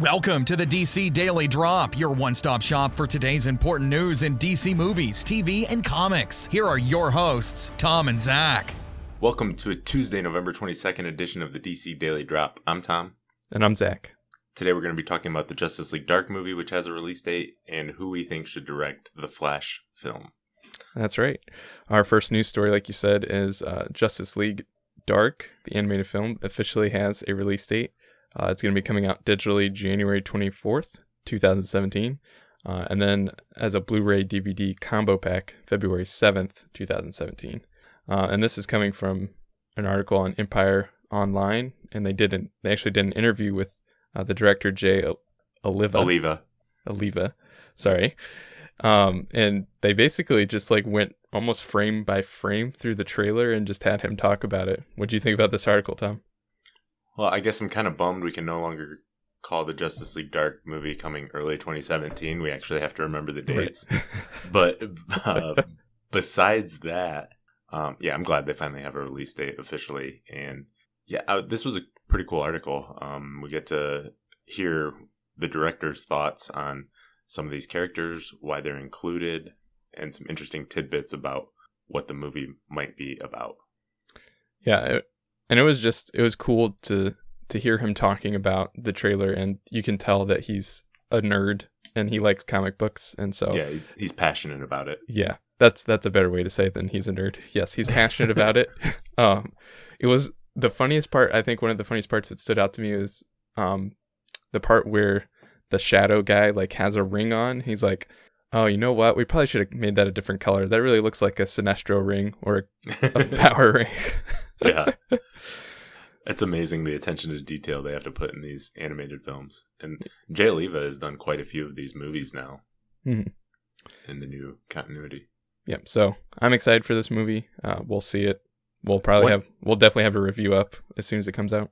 Welcome to the DC Daily Drop, your one stop shop for today's important news in DC movies, TV, and comics. Here are your hosts, Tom and Zac. Welcome to a Tuesday, November 22nd edition of the DC Daily Drop. I'm Tom. And I'm Zac. Today we're going to be talking about the Justice League Dark movie, which has a release date, and who we think should direct the Flash film. That's right. Our first news story, like you said, is uh, Justice League Dark, the animated film, officially has a release date. Uh, it's going to be coming out digitally January 24th, 2017. Uh, and then as a Blu ray DVD combo pack, February 7th, 2017. Uh, and this is coming from an article on Empire Online. And they did an, they actually did an interview with uh, the director, Jay Oliva. Oliva. Oliva. Sorry. Um, and they basically just like went almost frame by frame through the trailer and just had him talk about it. What do you think about this article, Tom? Well, I guess I'm kind of bummed we can no longer call the Justice League Dark movie coming early 2017. We actually have to remember the dates. Right. but uh, besides that, um, yeah, I'm glad they finally have a release date officially. And yeah, uh, this was a pretty cool article. Um, we get to hear the director's thoughts on some of these characters, why they're included, and some interesting tidbits about what the movie might be about. Yeah, and it was just it was cool to to hear him talking about the trailer and you can tell that he's a nerd and he likes comic books and so yeah he's, he's passionate about it. Yeah that's that's a better way to say it than he's a nerd. Yes he's passionate about it. Um it was the funniest part i think one of the funniest parts that stood out to me is um the part where the shadow guy like has a ring on. He's like oh you know what we probably should have made that a different color that really looks like a sinestro ring or a, power ring yeah. It's amazing the attention to detail they have to put in these animated films. And Jay Oliva has done quite a few of these movies now mm-hmm. in the new continuity. Yep. So I'm excited for this movie. Uh, we'll see it. We'll probably what? have, we'll definitely have a review up as soon as it comes out.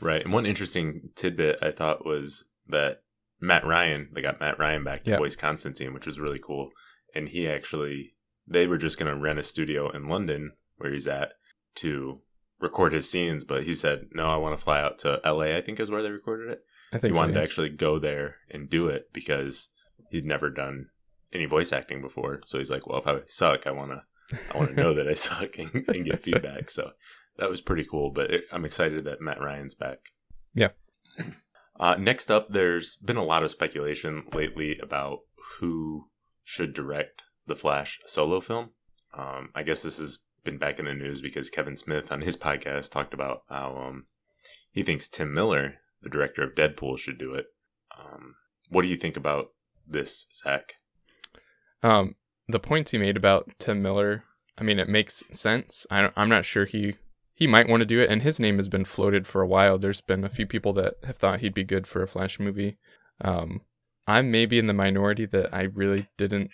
Right. And one interesting tidbit I thought was that Matt Ryan, they got Matt Ryan back to yep. voice Constantine, which was really cool. And he actually, they were just going to rent a studio in London where he's at to record his scenes, but he said, "No, I want to fly out to L.A." I think is where they recorded it. I think he so, wanted yeah. to actually go there and do it because he'd never done any voice acting before. So he's like, "Well, if I suck, I want to, I want to know that I suck and, and, get feedback." So that was pretty cool. But it, I'm excited that Matt Ryan's back. Yeah. Uh, next up, there's been a lot of speculation lately about who should direct the Flash solo film. Um, I guess this has been back in the news because Kevin Smith on his podcast talked about how um, he thinks Tim Miller, the director of Deadpool, should do it. Um, what do you think about this, Zac? Um, the points he made about Tim Miller, I mean, it makes sense. I am not sure he he might want to do it, and his name has been floated for a while. There's been a few people that have thought he'd be good for a Flash movie. Um, I'm maybe in the minority that I really didn't.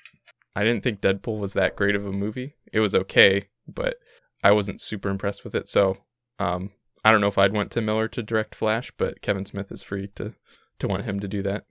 I didn't think Deadpool was that great of a movie. It was okay, but I wasn't super impressed with it. So um, I don't know if I'd want Tim Miller to direct Flash, but Kevin Smith is free to to want him to do that.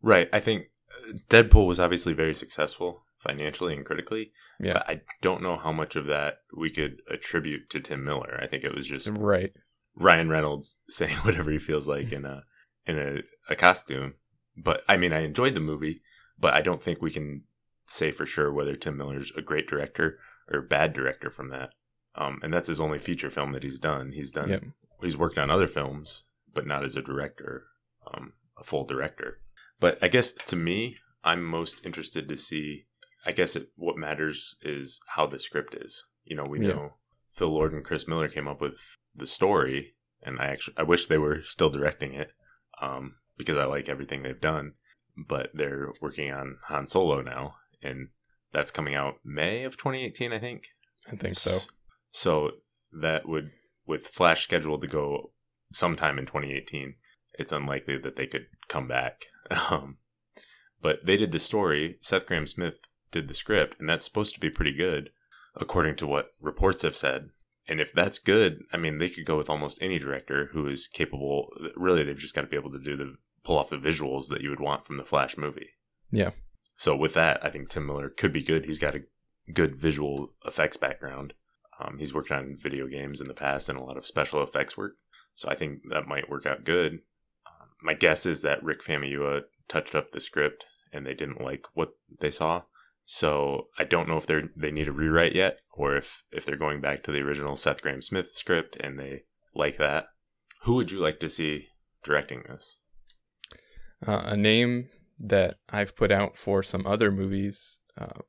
Right. I think uh, Deadpool was obviously very successful financially and critically. Yeah. But I don't know how much of that we could attribute to Tim Miller. I think it was just right. Ryan Reynolds saying whatever he feels like in a in a, a costume. But I mean, I enjoyed the movie, but I don't think we can say for sure whether Tim Miller's a great director or bad director from that. Um, and that's his only feature film that he's done. He's done. Yep. He's worked on other films, but not as a director, um, a full director. But I guess to me, I'm most interested to see. I guess it, what matters is how the script is. You know, we know Phil Lord and Chris Miller came up with the story, and I actually I wish they were still directing it um, because I like everything they've done. But they're working on Han Solo now, and that's coming out May of 2018, I think. I think so. So that would, with Flash scheduled to go sometime in 2018, it's unlikely that they could come back. Um, but they did the story. Seth Grahame-Smith did the script, and that's supposed to be pretty good, according to what reports have said. And if that's good, I mean, they could go with almost any director who is capable. Really, they've just got to be able to do the pull off the visuals that you would want from the Flash movie. Yeah. So with that, I think Tim Miller could be good. He's got a good visual effects background. Um, he's worked on video games in the past and a lot of special effects work. So I think that might work out good. Um, my guess is that Rick Famuyiwa touched up the script and they didn't like what they saw. So I don't know if they they need a rewrite yet, or if if they're going back to the original Seth Grahame-Smith script and they like that. Who would you like to see directing this? Uh, a name that I've put out for some other movies uh,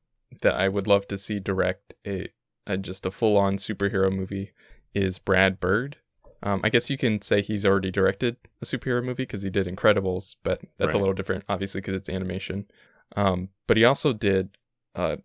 that I would love to see direct a, a just a full on superhero movie is Brad Bird. Um, I guess you can say he's already directed a superhero movie because he did Incredibles, but that's Right. a little different, obviously, because it's animation. Um, but he also did uh,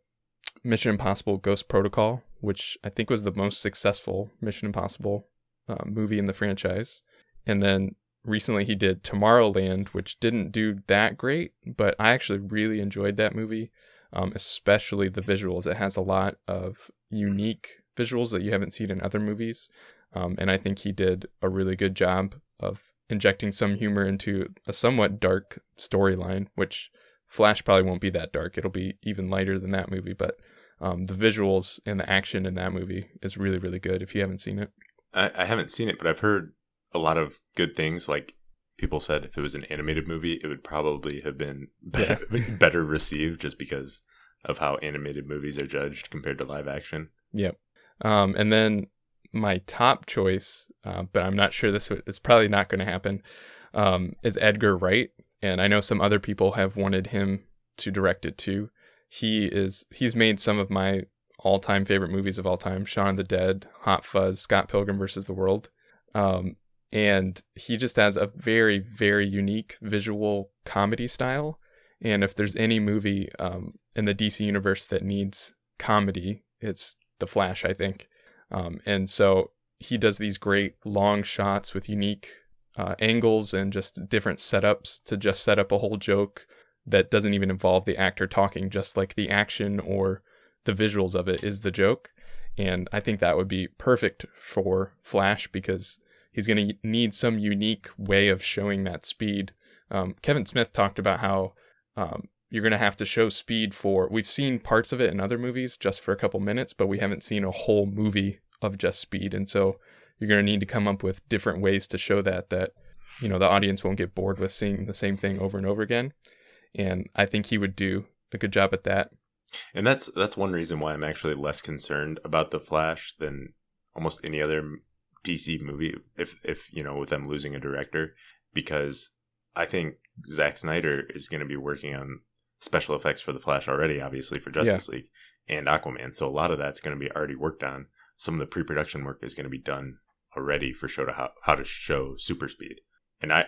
Mission Impossible Ghost Protocol, which I think was the most successful Mission Impossible uh, movie in the franchise. And then recently he did Tomorrowland, which didn't do that great, but I actually really enjoyed that movie, um, especially the visuals. It has a lot of unique visuals that you haven't seen in other movies. Um, and I think he did a really good job of injecting some humor into a somewhat dark storyline, which Flash probably won't be that dark. It'll be even lighter than that movie, but um, the visuals and the action in that movie is really, really good if you haven't seen it. I, I haven't seen it, but I've heard a lot of good things. Like people said, if it was an animated movie, it would probably have been better, better received, just because of how animated movies are judged compared to live action. Yep. Um, and then my top choice, uh, but I'm not sure this would, it's probably not going to happen, um, is Edgar Wright. And I know some other people have wanted him to direct it too. He is he's made some of my all time favorite movies of all time: Shaun of the Dead, Hot Fuzz, Scott Pilgrim versus the World. Um, and he just has a very very unique visual comedy style. And if there's any movie um, in the DC universe that needs comedy, it's The Flash, I think. Um, and so he does these great long shots with unique uh, angles and just different setups to just set up a whole joke that doesn't even involve the actor talking, just like the action or the visuals of it is the joke. And I think that would be perfect for Flash because he's going to need some unique way of showing that speed. Um, Kevin Smith talked about how um, you're going to have to show speed for. We've seen parts of it in other movies just for a couple minutes, but we haven't seen a whole movie of just speed. And so you're going to need to come up with different ways to show that that you know the audience won't get bored with seeing the same thing over and over again. And I think he would do a good job at that. And that's that's one reason why I'm actually less concerned about the Flash than almost any other DC movie. If if you know with them losing a director, because I think Zack Snyder is going to be working on special effects for the Flash already, obviously for Justice League and Aquaman. So a lot of that's going to be already worked on. Some of the pre-production work is going to be done already for show to how, how to show super speed. And I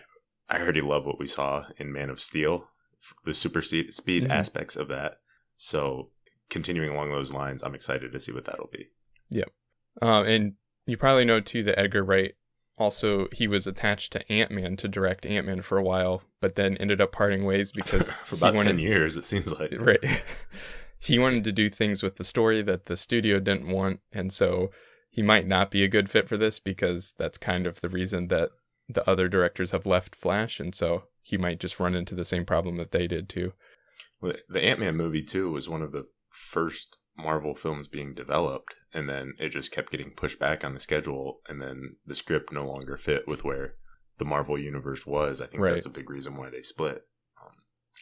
I already love what we saw in Man of Steel, the super speed, Mhm. aspects of that. So continuing along those lines, I'm excited to see what that'll be. Uh, and you probably know too that Edgar Wright also he was attached to Ant Man to direct Ant Man for a while, but then ended up parting ways because for about wanted- ten years, it seems like. right he wanted to do things with the story that the studio didn't want and so he might not be a good fit for this because that's kind of the reason that the other directors have left flash and so he might just run into the same problem that they did too Well, The Ant Man movie too was one of the first Marvel films being developed, and then it just kept getting pushed back on the schedule, and then the script no longer fit with where the Marvel universe was. I think Right. that's a big reason why they split. Um,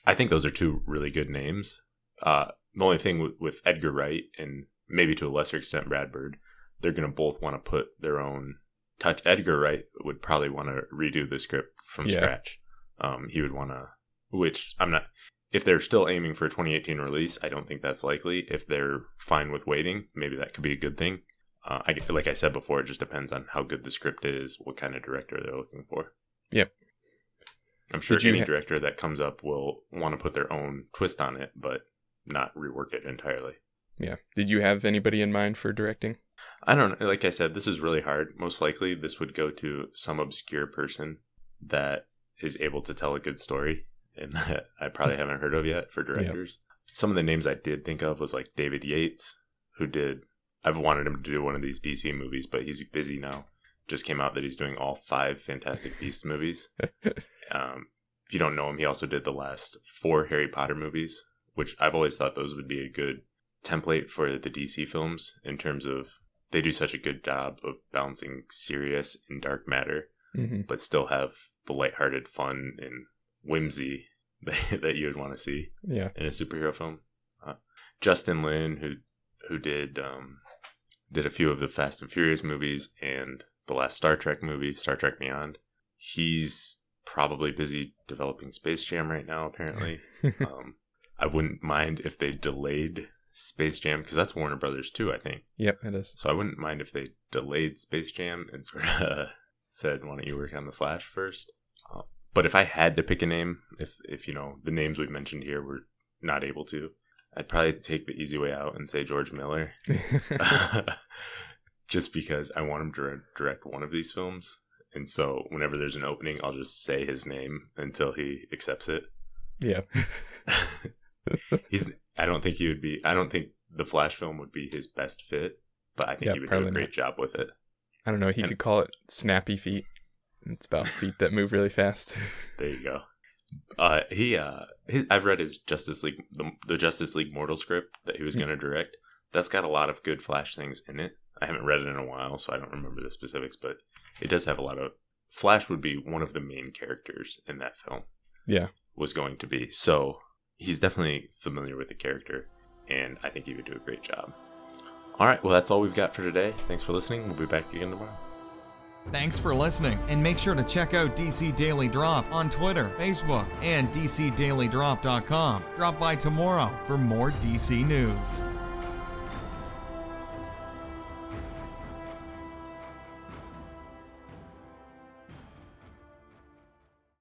I think those are two really good names. Uh, the only thing with, with Edgar Wright and maybe to a lesser extent Brad Bird, they're going to both want to put their own touch. Edgar Wright would probably want to redo the script from Yeah. scratch. Um, he would want to, which I'm not. If they're still aiming for a 2018 release, I don't think that's likely. If they're fine with waiting, maybe that could be a good thing. Uh, I, like I said before, it just depends on how good the script is, what kind of director they're looking for. Yep. I'm sure any ha- director that comes up will want to put their own twist on it, but not rework it entirely. Yeah did you have anybody in mind for directing I don't know. Like I said, this is really hard. Most likely, this would go to some obscure person that is able to tell a good story and that I probably haven't heard of yet for directors. Some of the names I did think of was like David Yates, who did. I've wanted him to do one of these DC movies, but he's busy now. Just came out that he's doing all five Fantastic Beast movies. um, if you don't know him, he also did the last four Harry Potter movies, which I've always thought those would be a good template for the DC films in terms of they do such a good job of balancing serious and dark matter, mm-hmm. but still have the lighthearted fun and whimsy that, that you would want to see Yeah. in a superhero film. Uh, Justin Lin, who who did um, did a few of the Fast and Furious movies and the last Star Trek movie, Star Trek Beyond. He's probably busy developing Space Jam right now. Apparently, um, I wouldn't mind if they delayed Space Jam because that's Warner Brothers too, I think. Yep, it is. So I wouldn't mind if they delayed Space Jam and sort of said, "Why don't you work on the Flash first? Uh, but if I had to pick a name, if if you know the names we've mentioned here were not able to, I'd probably take the easy way out and say George Miller, just because I want him to direct one of these films. And so whenever there's an opening, I'll just say his name until he accepts it. yeah. He's. I don't think he would be. I don't think the Flash film would be his best fit, but I think Yeah, he would do a great job with it. I don't know. He And- could call it snappy feet. It's about feet that move really fast. There you go. Uh, he uh, his, I've read his Justice League, the, the Justice League Mortal script that he was Hmm. going to direct. That's got a lot of good Flash things in it. I haven't read it in a while, so I don't remember the specifics, but it does have a lot of. Flash would be one of the main characters in that film. Yeah. was going to be. So he's definitely familiar with the character, and I think he would do a great job. All right, well, that's all we've got for today. Thanks for listening. We'll be back again tomorrow. Thanks for listening, and make sure to check out DC Daily Drop on Twitter, Facebook, and DCDailyDrop.com. Drop by tomorrow for more DC news.